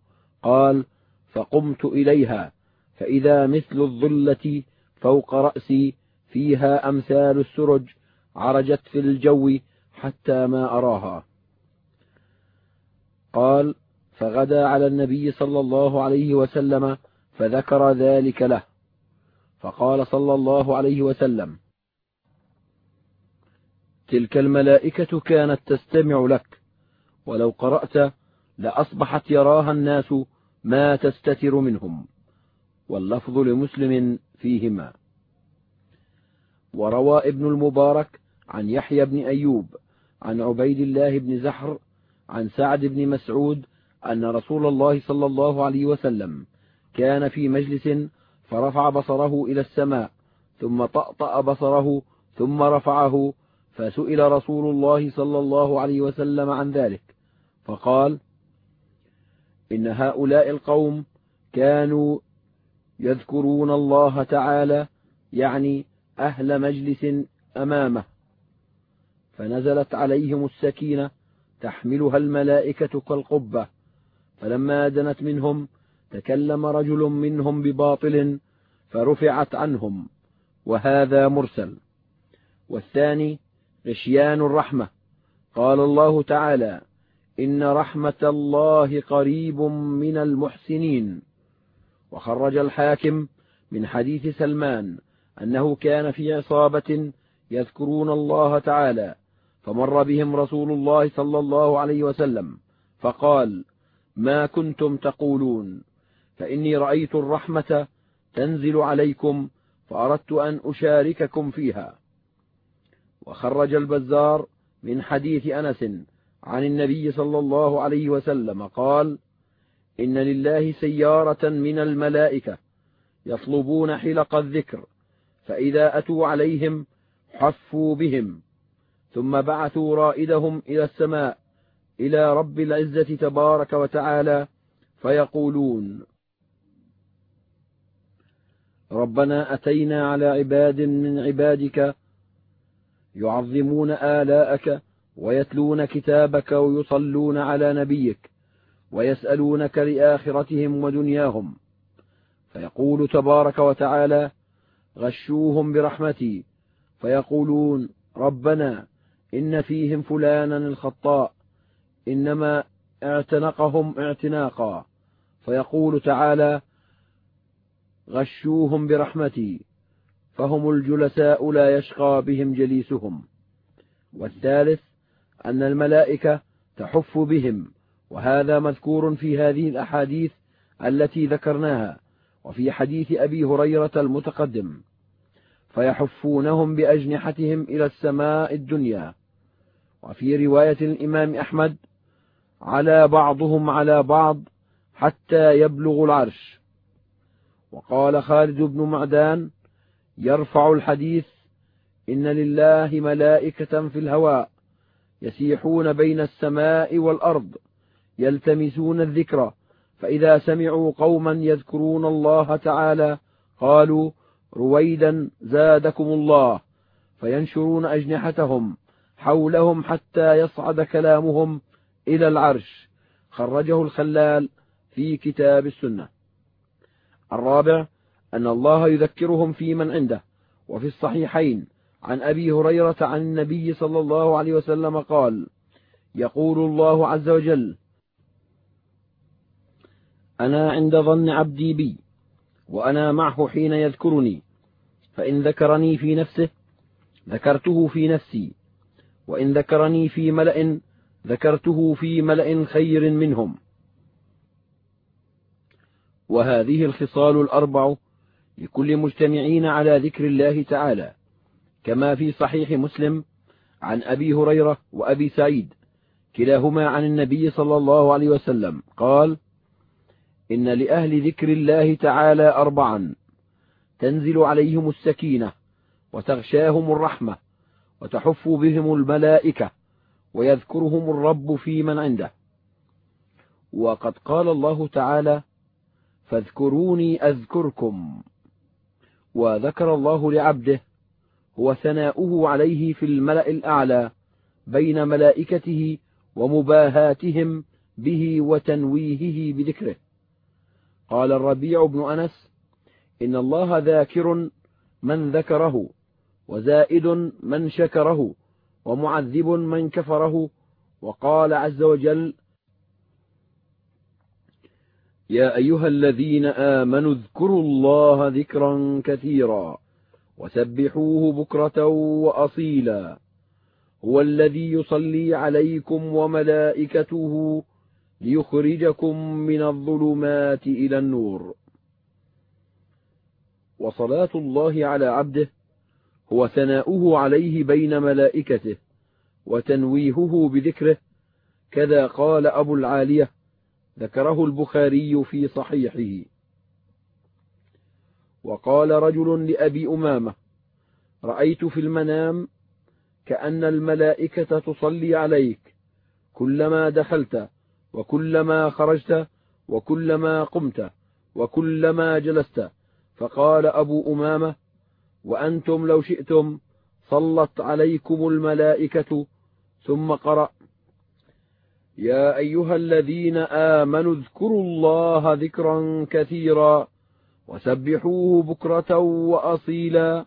قال فقمت إليها فإذا مثل الظلة فوق رأسي فيها أمثال السرج عرجت في الجو حتى ما أراها. قال فغدا على النبي صلى الله عليه وسلم فذكر ذلك له. فقال صلى الله عليه وسلم تلك الملائكة كانت تستمع لك. ولو قرأت لأصبحت يراها الناس ما تستتر منهم. واللفظ لمسلم فيهما. وروى ابن المبارك عن يحيى بن أيوب عن عبيد الله بن زحر عن سعد بن مسعود أن رسول الله صلى الله عليه وسلم كان في مجلس فرفع بصره إلى السماء ثم طأطأ بصره ثم رفعه فسئل رسول الله صلى الله عليه وسلم عن ذلك فقال إن هؤلاء القوم كانوا يذكرون الله تعالى يعني أهل مجلس أمامه فنزلت عليهم السكينة تحملها الملائكة كالقبة فلما دنت منهم تكلم رجل منهم بباطل فرفعت عنهم وهذا مرسل. والثاني غشيان الرحمة. قال الله تعالى إن رحمة الله قريب من المحسنين. وخرج الحاكم من حديث سلمان أنه كان في عصابة يذكرون الله تعالى فمر بهم رسول الله صلى الله عليه وسلم فقال ما كنتم تقولون؟ فإني رأيت الرحمة تنزل عليكم فأردت أن أشارككم فيها. وخرج البزار من حديث أنس عن النبي صلى الله عليه وسلم قال إن لله سيارة من الملائكة يطلبون حلق الذكر فإذا أتوا عليهم حفوا بهم ثم بعثوا رائدهم إلى السماء إلى رب العزة تبارك وتعالى فيقولون ربنا أتينا على عباد من عبادك يعظمون آلاءك ويتلون كتابك ويصلون على نبيك ويسألونك لآخرتهم ودنياهم. فيقول تبارك وتعالى غشوهم برحمتي. فيقولون ربنا إن فيهم فلانا الخطاء. إنما اعتنقهم اعتناقا. فيقول تعالى غشوهم برحمتي. فهم الجلساء لا يشقى بهم جليسهم. والثالث أن الملائكة تحف بهم وهذا مذكور في هذه الأحاديث التي ذكرناها وفي حديث أبي هريرة المتقدم. فيحفونهم بأجنحتهم إلى السماء الدنيا. وفي رواية الإمام أحمد على بعضهم على بعض حتى يبلغ العرش. وقال خالد بن معدان يرفع الحديث إن لله ملائكة في الهواء يسيحون بين السماء والأرض يلتمسون الذكر فإذا سمعوا قوما يذكرون الله تعالى قالوا رويدا زادكم الله فينشرون أجنحتهم حولهم حتى يصعد كلامهم إلى العرش خرجه الخلال في كتاب السنة الرابع أن الله يذكرهم في من عنده. وفي الصحيحين عن أبي هريرة عن النبي صلى الله عليه وسلم قال يقول الله عز وجل أنا عند ظن عبدي بي وأنا معه حين يذكرني فإن ذكرني في نفسه ذكرته في نفسي وإن ذكرني في ملأ ذكرته في ملأ خير منهم. وهذه الخصال الأربع لكل مجتمعين على ذكر الله تعالى كما في صحيح مسلم عن أبي هريرة وأبي سعيد كلاهما عن النبي صلى الله عليه وسلم قال إن لأهل ذكر الله تعالى أربعا تنزل عليهم السكينة وتغشاهم الرحمة وتحف بهم الملائكة ويذكرهم الرب في من عنده. وقد قال الله تعالى فاذكروني أذكركم. وذكر الله لعبده هو ثناؤه عليه في الملأ الأعلى بين ملائكته ومباهاتهم به وتنويهه بذكره. قال الربيع بن أنس إن الله ذاكر من ذكره وزائد من شكره ومعذب من كفره وقال عز وجل يا أيها الذين آمنوا اذكروا الله ذكرا كثيرا وسبحوه بكرة وأصيلا. هو الذي يصلي عليكم وملائكته ليخرجكم من الظلمات إلى النور. وصلاة الله على عبده هو ثناؤه عليه بين ملائكته وتنويهه بذكره. كذا قال أبو العالية ذكره البخاري في صحيحه. وقال رجل لأبي أمامة رأيت في المنام كأن الملائكة تصلي عليك كلما دخلت وكلما خرجت وكلما قمت وكلما جلست. فقال أبو أمامة وأنتم لو شئتم صلت عليكم الملائكة ثم قرأ يا أيها الذين آمنوا اذكروا الله ذكرا كثيرا وسبحوه بكرة وأصيلا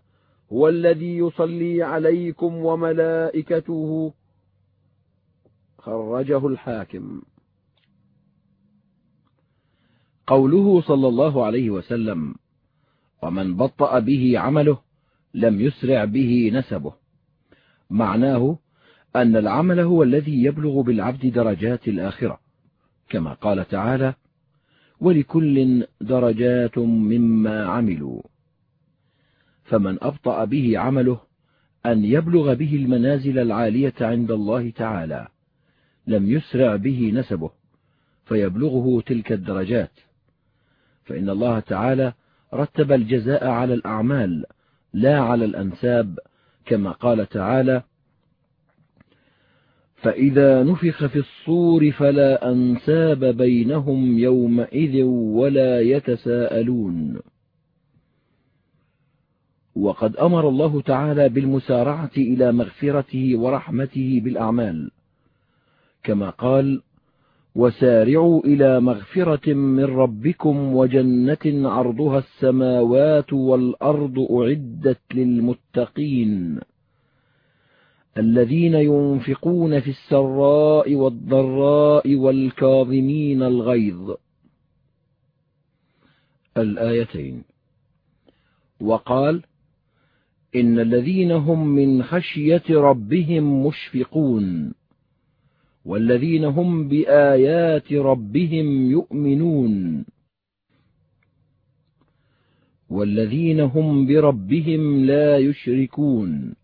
هو الذي يصلي عليكم وملائكته. خرجه الحاكم. قوله صلى الله عليه وسلم ومن بطأ به عمله لم يسرع به نسبه. معناه أن العمل هو الذي يبلغ بالعبد درجات الآخرة كما قال تعالى ولكل درجات مما عملوا. فمن أبطأ به عمله أن يبلغ به المنازل العالية عند الله تعالى لم يسرع به نسبه فيبلغه تلك الدرجات. فإن الله تعالى رتب الجزاء على الأعمال لا على الأنساب كما قال تعالى فإذا نفخ في الصور فلا أنساب بينهم يومئذ ولا يتساءلون. وقد أمر الله تعالى بالمسارعة إلى مغفرته ورحمته بالأعمال. كما قال وسارعوا إلى مغفرة من ربكم وجنة عرضها السماوات والأرض أعدت للمتقين. الذين ينفقون في السراء والضراء والكاظمين الغيظ. الآيتين. وقال إن الذين هم من خشية ربهم مشفقون والذين هم بآيات ربهم يؤمنون والذين هم بربهم لا يشركون.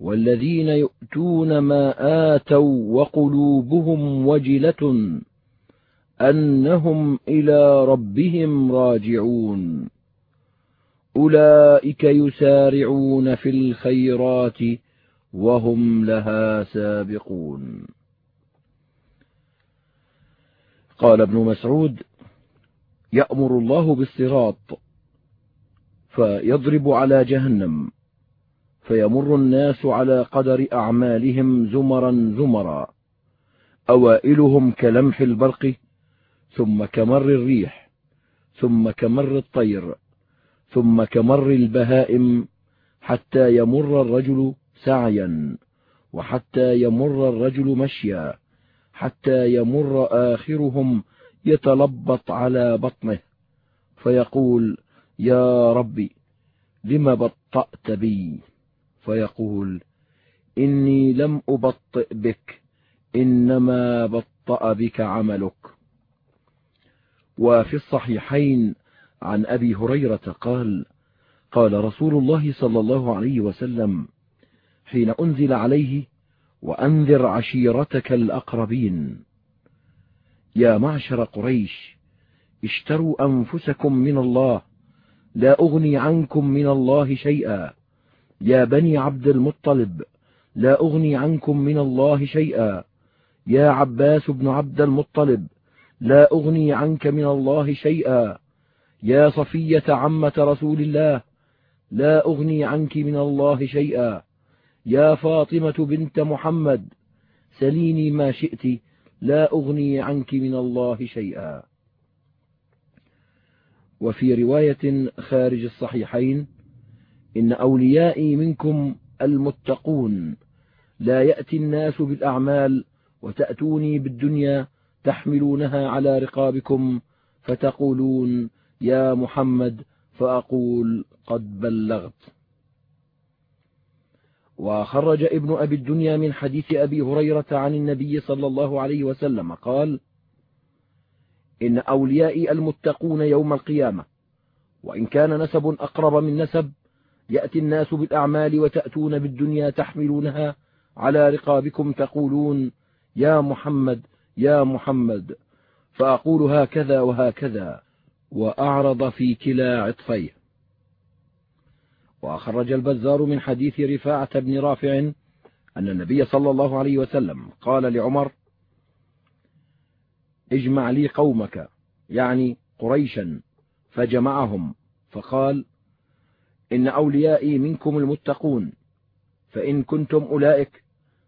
والذين يؤتون ما آتوا وقلوبهم وجلة أنهم إلى ربهم راجعون. أولئك يسارعون في الخيرات وهم لها سابقون. قال ابن مسعود يأمر الله بالصراط فيضرب على جهنم. فيمر الناس على قدر أعمالهم زمرا زمرا. أوائلهم كلمح البرق ثم كمر الريح ثم كمر الطير ثم كمر البهائم حتى يمر الرجل سعيا وحتى يمر الرجل مشيا حتى يمر آخرهم يتلبط على بطنه. فيقول يا ربي لم بطأت بي؟ فيقول إني لم أبطئ بك إنما بطأ بك عملك. وفي الصحيحين عن أبي هريرة قال قال رسول الله صلى الله عليه وسلم حين أنزل عليه وأنذر عشيرتك الأقربين. يا معشر قريش اشتروا أنفسكم من الله لا أغني عنكم من الله شيئا. يا بني عبد المطلب لا أغني عنكم من الله شيئا. يا عباس بن عبد المطلب لا أغني عنك من الله شيئا. يا صفية عمة رسول الله لا أغني عنك من الله شيئا. يا فاطمة بنت محمد سليني ما شئت لا أغني عنك من الله شيئا. وفي رواية خارج الصحيحين إن أوليائي منكم المتقون. لا يأتي الناس بالأعمال وتأتوني بالدنيا تحملونها على رقابكم فتقولون يا محمد فأقول قد بلغت. وخرج ابن أبي الدنيا من حديث أبي هريرة عن النبي صلى الله عليه وسلم قال إن أوليائي المتقون يوم القيامة وإن كان نسب أقرب من نسب يأتي الناس بالأعمال وتأتون بالدنيا تحملونها على رقابكم تقولون يا محمد يا محمد. فأقول هكذا وهكذا وأعرض في كلا عطفيه. وأخرج البزار من حديث رفاعة بن رافع أن النبي صلى الله عليه وسلم قال لعمر اجمع لي قومك يعني قريشا فجمعهم فقال إن أوليائي منكم المتقون فإن كنتم أولئك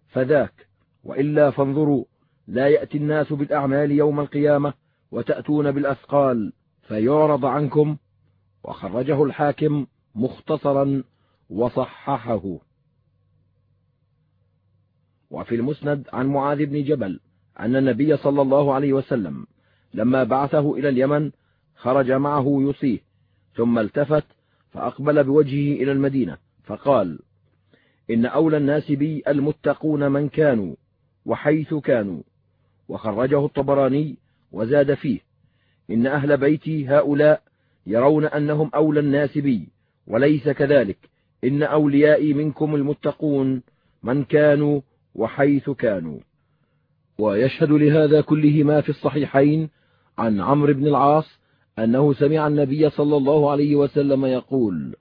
فذاك وإلا فانظروا لا يأتي الناس بالأعمال يوم القيامة وتأتون بالأثقال فيعرض عنكم وخرجه الحاكم مختصرا وصححه. وفي المسند عن معاذ بن جبل أن النبي صلى الله عليه وسلم لما بعثه إلى اليمن خرج معه يصيه ثم التفت فأقبل بوجهه إلى المدينة فقال إن أولى الناس بي المتقون من كانوا وحيث كانوا. وخرجه الطبراني وزاد فيه إن أهل بيتي هؤلاء يرون أنهم أولى الناس بي وليس كذلك. إن أوليائي منكم المتقون من كانوا وحيث كانوا. ويشهد لهذا كله ما في الصحيحين عن عمرو بن العاص أنه سمع النبي صلى الله عليه وسلم يقول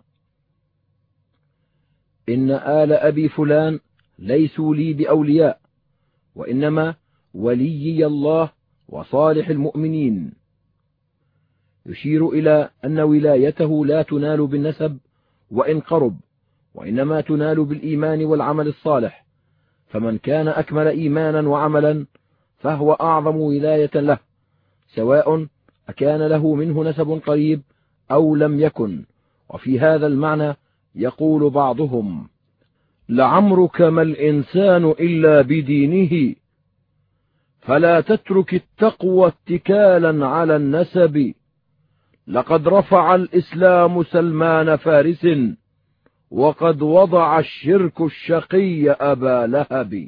إن آل أبي فلان ليسوا لي بأولياء وإنما وليي الله وصالح المؤمنين. يشير إلى أن ولايته لا تنال بالنسب وإن قرب وإنما تنال بالإيمان والعمل الصالح. فمن كان أكمل إيمانا وعملا فهو أعظم ولاية له سواء أكان له منه نسب قريب أو لم يكن. وفي هذا المعنى يقول بعضهم لعمرك ما الإنسان إلا بدينه فلا تترك التقوى اتكالا على النسب. لقد رفع الإسلام سلمان فارس وقد وضع الشرك الشقي أبا لهب.